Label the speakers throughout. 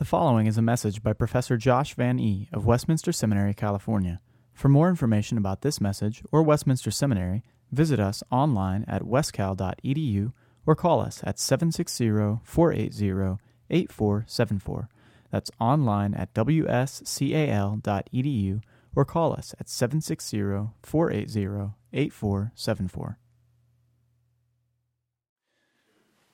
Speaker 1: The following is a message by Professor Josh Van E. of Westminster Seminary, California. For more information about this message or Westminster Seminary, visit us online at wscal.edu or call us at 760 480 8474. That's online at wscal.edu or call us at 760 480 8474.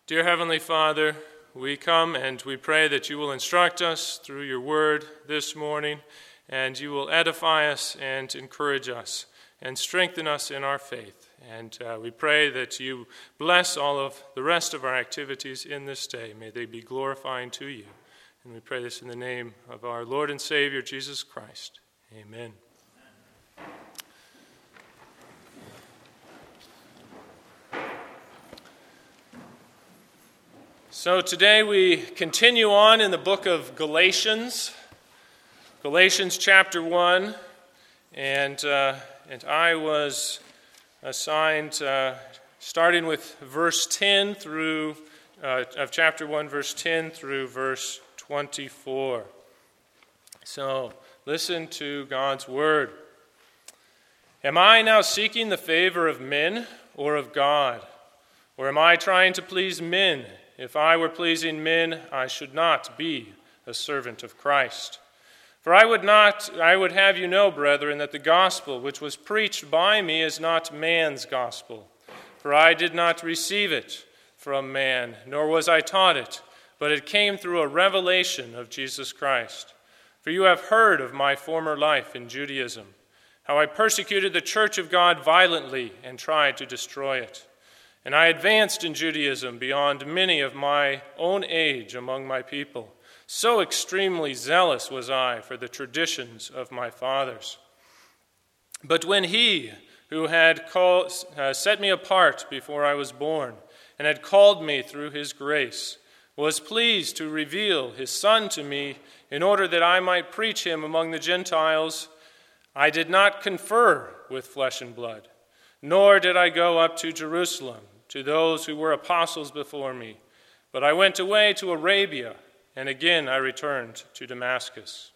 Speaker 2: Dear Heavenly Father, we come and we pray that you will instruct us through your word this morning, and you will edify us and encourage us and strengthen us in our faith. And uh, we pray that you bless all of the rest of our activities in this day. May they be glorifying to you. And we pray this in the name of our Lord and Savior, Jesus Christ. Amen. So today we continue on in the book of Galatians, Galatians chapter 1, and, uh, and I was assigned uh, starting with verse 10 through, uh, of chapter 1, verse 10 through verse 24. So listen to God's word. Am I now seeking the favor of men or of God? Or am I trying to please men? If I were pleasing men, I should not be a servant of Christ. For I would not I would have you know, brethren, that the gospel which was preached by me is not man's gospel. For I did not receive it from man, nor was I taught it, but it came through a revelation of Jesus Christ. For you have heard of my former life in Judaism, how I persecuted the church of God violently and tried to destroy it. And I advanced in Judaism beyond many of my own age among my people. So extremely zealous was I for the traditions of my fathers. But when he, who had uh, set me apart before I was born, and had called me through his grace, was pleased to reveal his Son to me in order that I might preach him among the Gentiles, I did not confer with flesh and blood, nor did I go up to Jerusalem to those who were apostles before me. But I went away to Arabia, and again I returned to Damascus.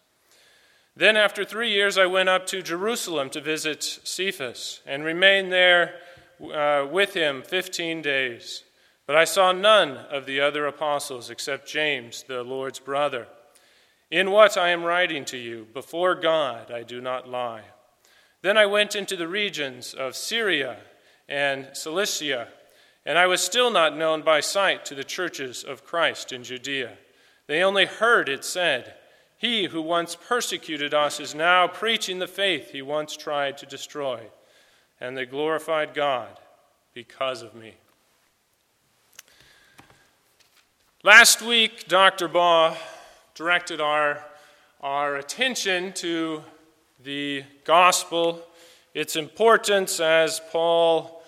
Speaker 2: Then, after three years, I went up to Jerusalem to visit Cephas and remained there uh, with him 15 days. But I saw none of the other apostles except James, the Lord's brother. In what I am writing to you, before God I do not lie. Then I went into the regions of Syria and Cilicia and I was still not known by sight to the churches of Christ in Judea. They only heard it said, He who once persecuted us is now preaching the faith he once tried to destroy. And they glorified God because of me. Last week, Dr. Baugh directed our, our attention to the gospel, its importance as Paul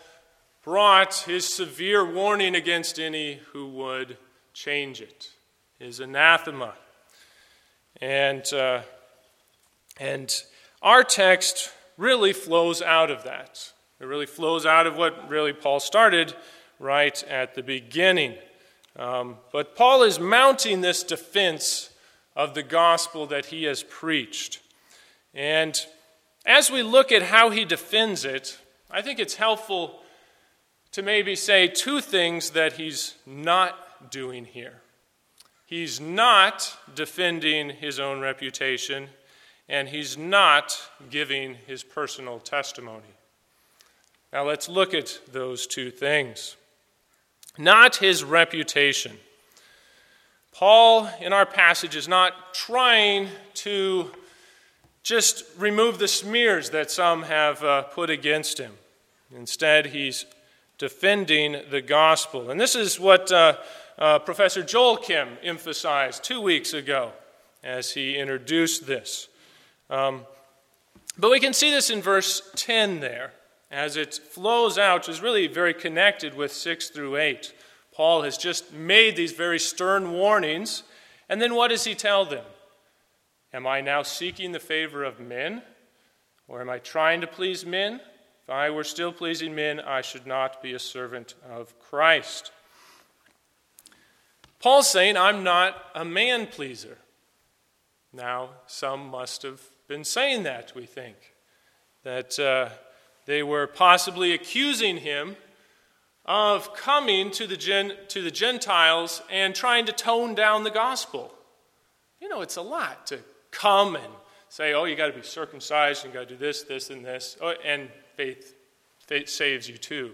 Speaker 2: brought his severe warning against any who would change it, his anathema. And, uh, and our text really flows out of that. It really flows out of what really Paul started right at the beginning. Um, but Paul is mounting this defense of the gospel that he has preached. And as we look at how he defends it, I think it's helpful to maybe say two things that he's not doing here. He's not defending his own reputation, and he's not giving his personal testimony. Now let's look at those two things. Not his reputation. Paul, in our passage, is not trying to just remove the smears that some have uh, put against him. Instead, he's defending the gospel. And this is what uh, uh, Professor Joel Kim emphasized two weeks ago as he introduced this. Um, but we can see this in verse 10 there as it flows out, which is really very connected with 6 through 8. Paul has just made these very stern warnings, and then what does he tell them? Am I now seeking the favor of men? Or am I trying to please men? If I were still pleasing men, I should not be a servant of Christ. Paul's saying, I'm not a man pleaser. Now, some must have been saying that, we think. That uh, they were possibly accusing him of coming to the, gen- to the Gentiles and trying to tone down the gospel. You know, it's a lot to come and say, oh, you got to be circumcised, and you got to do this, this, and this, oh, and faith, faith saves you too.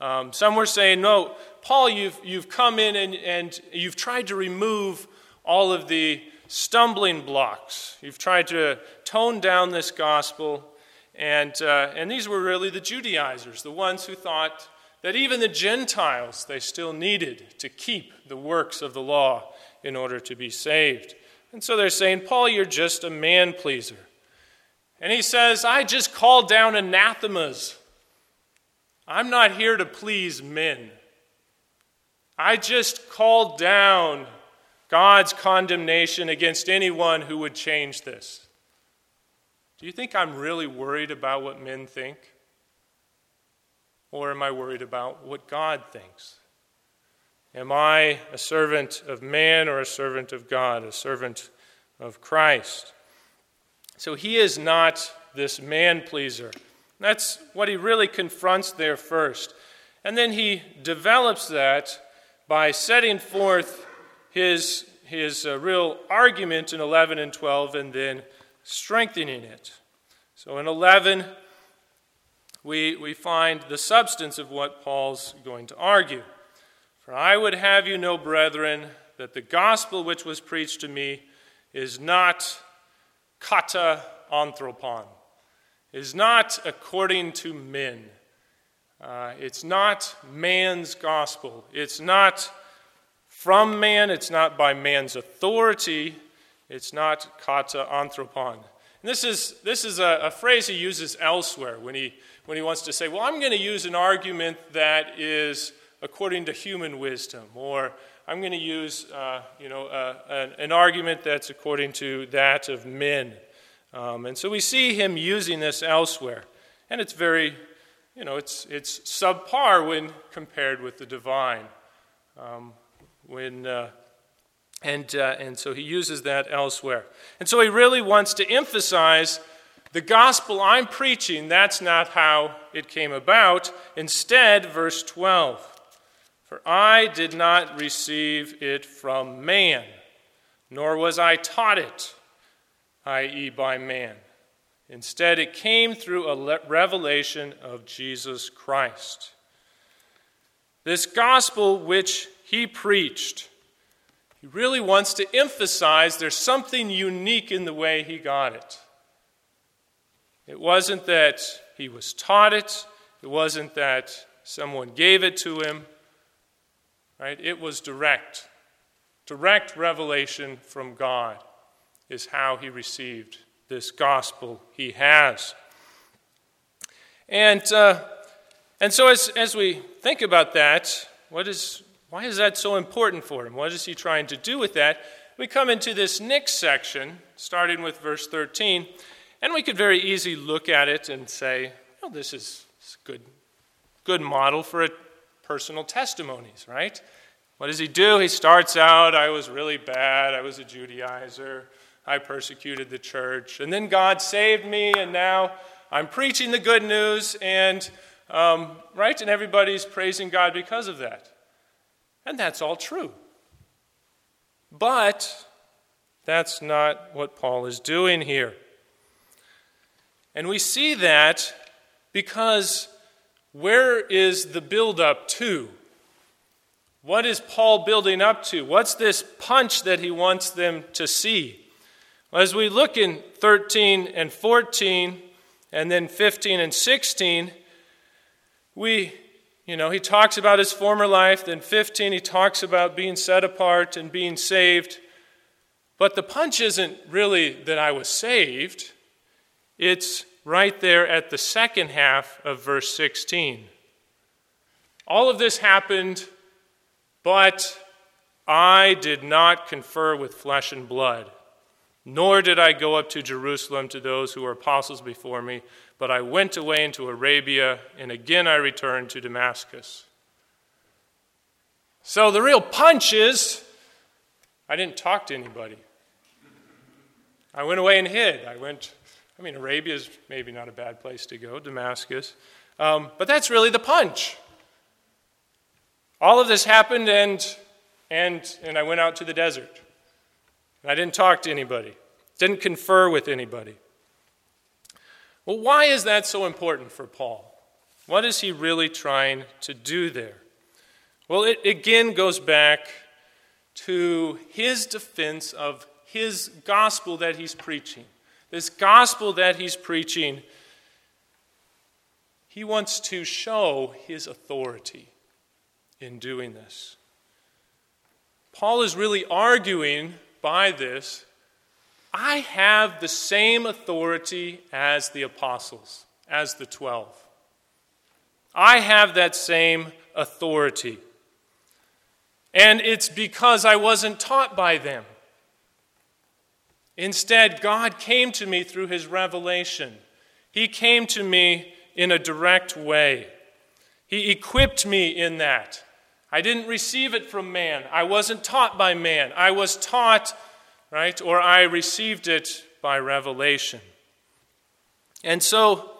Speaker 2: Um, some were saying, no, Paul, you've, you've come in and, and you've tried to remove all of the stumbling blocks. You've tried to tone down this gospel. And, uh, and these were really the Judaizers, the ones who thought that even the Gentiles they still needed to keep the works of the law in order to be saved. And so they're saying, Paul, you're just a man pleaser. And he says, I just called down anathemas. I'm not here to please men. I just called down God's condemnation against anyone who would change this. Do you think I'm really worried about what men think? Or am I worried about what God thinks? Am I a servant of man or a servant of God, a servant of Christ? So he is not this man pleaser. That's what he really confronts there first. And then he develops that by setting forth his, his uh, real argument in 11 and 12 and then strengthening it. So in 11, we, we find the substance of what Paul's going to argue. For I would have you know, brethren, that the gospel which was preached to me is not kata anthropon, is not according to men. Uh, it's not man's gospel. It's not from man, it's not by man's authority, it's not kata anthropon. And this is, this is a, a phrase he uses elsewhere when he, when he wants to say, Well, I'm going to use an argument that is according to human wisdom, or I'm going to use uh, you know, uh, an, an, argument that's according to that of men. Um, and so we see him using this elsewhere. And it's very, you know, it's, it's subpar when compared with the divine. Um, when, uh, and, uh, and so he uses that elsewhere. And so he really wants to emphasize the gospel I'm preaching, that's not how it came about. Instead, verse 12 For I did not receive it from man, nor was I taught it, i.e., by man. Instead, it came through a revelation of Jesus Christ. This gospel which he preached, he really wants to emphasize there's something unique in the way he got it. It wasn't that he was taught it, it wasn't that someone gave it to him, right? It was direct. Direct revelation from God is how he received this gospel he has. And, uh, and so, as, as we think about that, what is, why is that so important for him? What is he trying to do with that? We come into this next section, starting with verse 13, and we could very easily look at it and say, well, this is a good, good model for personal testimonies, right? What does he do? He starts out, I was really bad, I was a Judaizer, I persecuted the church, and then God saved me, and now I'm preaching the good news, and um, right, and everybody's praising God because of that. And that's all true. But that's not what Paul is doing here. And we see that because where is the buildup to? What is Paul building up to? What's this punch that he wants them to see? Well, as we look in 13 and 14, and then 15 and 16, we you know, he talks about his former life. Then 15, he talks about being set apart and being saved. But the punch isn't really that I was saved, it's right there at the second half of verse 16. All of this happened, but I did not confer with flesh and blood, nor did I go up to Jerusalem to those who were apostles before me but I went away into Arabia, and again I returned to Damascus. So the real punch is I didn't talk to anybody. I went away and hid. I went, I mean, Arabia is maybe not a bad place to go, Damascus. Um, but that's really the punch. All of this happened, and, and, and I went out to the desert. And I didn't talk to anybody, didn't confer with anybody. Well, why is that so important for Paul? What is he really trying to do there? Well, it again goes back to his defense of his gospel that he's preaching. This gospel that he's preaching, he wants to show his authority in doing this. Paul is really arguing by this I have the same authority as the apostles, as the twelve. I have that same authority. And it's because I wasn't taught by them. Instead, God came to me through his revelation. He came to me in a direct way. He equipped me in that. I didn't receive it from man. I wasn't taught by man. I was taught, right, or I received it by revelation. And so,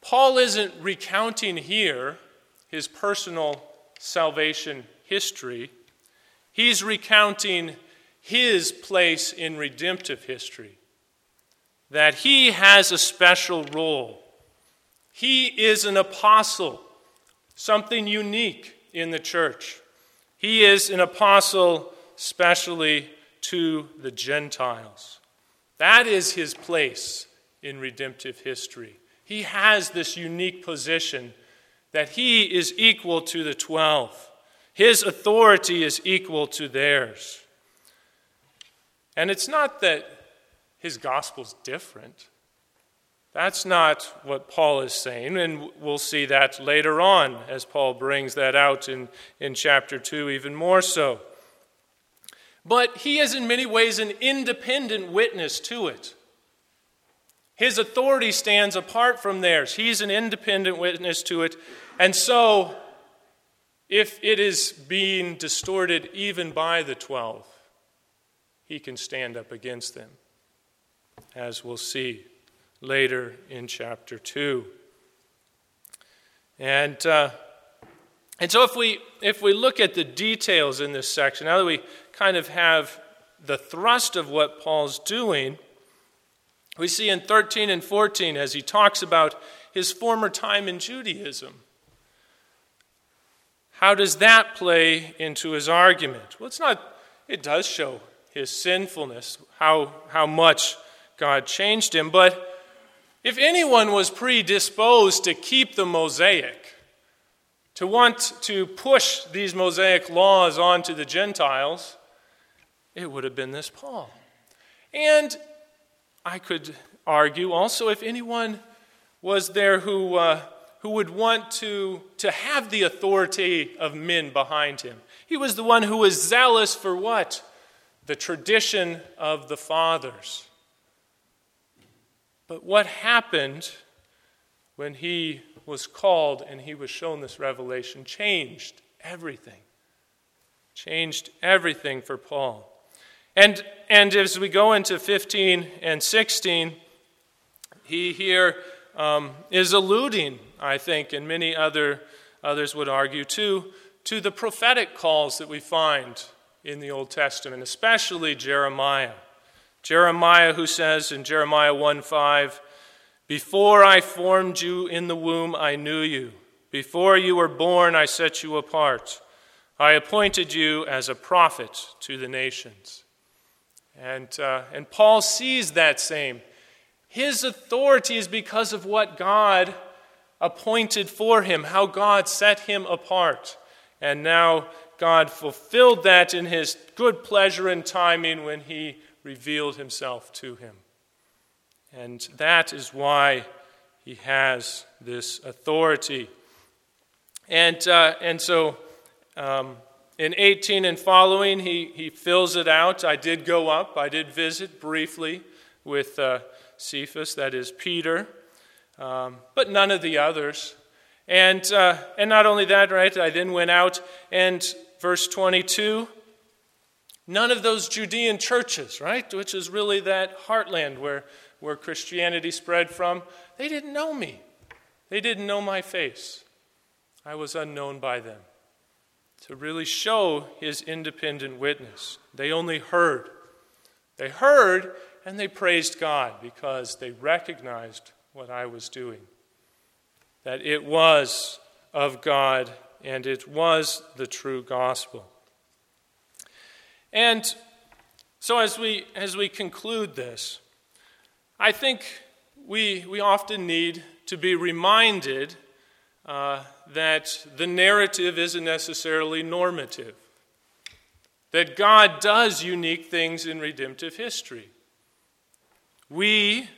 Speaker 2: Paul isn't recounting here his personal salvation history, he's recounting his place in redemptive history. That he has a special role. He is an apostle, something unique in the church. He is an apostle, specially to the Gentiles. That is his place in redemptive history. He has this unique position that he is equal to the twelve. His authority is equal to theirs. And it's not that his gospel's different. That's not what Paul is saying, and we'll see that later on as Paul brings that out in, in chapter 2, even more so. But he is in many ways an independent witness to it. His authority stands apart from theirs. He's an independent witness to it. And so if it is being distorted even by the 12, he can stand up against them, as we'll see later in chapter 2. And, uh, and so if we, if we look at the details in this section, now that we kind of have the thrust of what Paul's doing, we see in 13 and 14 as he talks about his former time in Judaism how does that play into his argument? Well, it's not, it does show his sinfulness, how, how much God changed him. But if anyone was predisposed to keep the Mosaic, to want to push these Mosaic laws onto the Gentiles, it would have been this Paul. And I could argue also if anyone was there who. Uh, who would want to, to have the authority of men behind him. He was the one who was zealous for what? The tradition of the fathers. But what happened when he was called and he was shown this revelation changed everything. Changed everything for Paul. And, and as we go into 15 and 16, he here um, is alluding I think, and many other, others would argue too, to the prophetic calls that we find in the Old Testament, especially Jeremiah. Jeremiah, who says in Jeremiah 1 5, Before I formed you in the womb, I knew you. Before you were born, I set you apart. I appointed you as a prophet to the nations. And, uh, and Paul sees that same. His authority is because of what God appointed for him, how God set him apart. And now God fulfilled that in his good pleasure and timing when he revealed himself to him. And that is why he has this authority. And, uh, and so um, in 18 and following, he, he fills it out. I did go up, I did visit briefly with uh, Cephas, that is Peter um, but none of the others. And, uh, and not only that, right, I then went out and verse 22 None of those Judean churches, right, which is really that heartland where, where Christianity spread from, they didn't know me. They didn't know my face. I was unknown by them. To really show his independent witness, they only heard. They heard and they praised God because they recognized what I was doing. That it was of God and it was the true gospel. And so as we as we conclude this, I think we we often need to be reminded uh, that the narrative isn't necessarily normative. That God does unique things in redemptive history. We,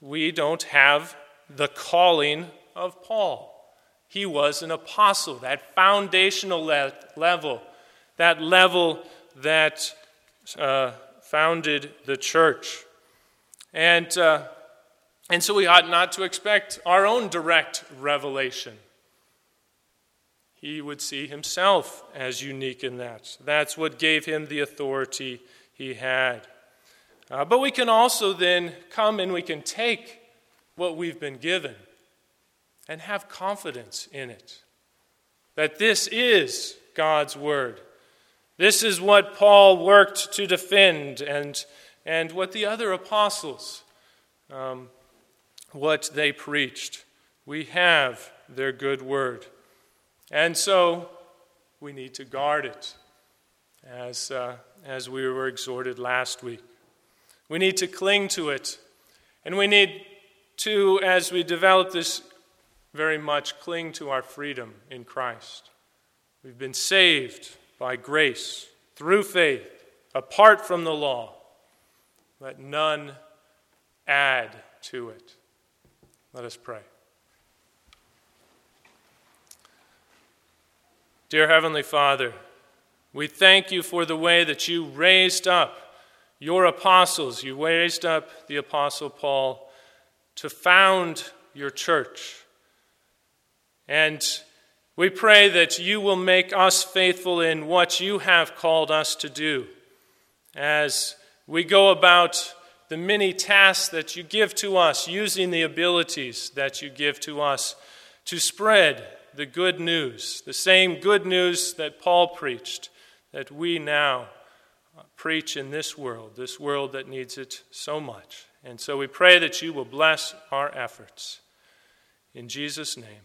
Speaker 2: we don't have the calling of Paul. He was an apostle, that foundational le- level, that level that uh, founded the church. And, uh, and so we ought not to expect our own direct revelation. He would see himself as unique in that. That's what gave him the authority he had. Uh, but we can also then come and we can take what we've been given and have confidence in it. That this is God's Word. This is what Paul worked to defend, and, and what the other apostles, um, what they preached. We have their good word. And so we need to guard it, as, uh, as we were exhorted last week. We need to cling to it. And we need to, as we develop this, very much cling to our freedom in Christ. We've been saved by grace, through faith, apart from the law. Let none add to it. Let us pray. Dear Heavenly Father, we thank you for the way that you raised up your apostles. You raised up the Apostle Paul to found your church. And we pray that you will make us faithful in what you have called us to do as we go about the many tasks that you give to us, using the abilities that you give to us to spread the good news, the same good news that Paul preached, that we now preach in this world, this world that needs it so much. And so we pray that you will bless our efforts. In Jesus' name,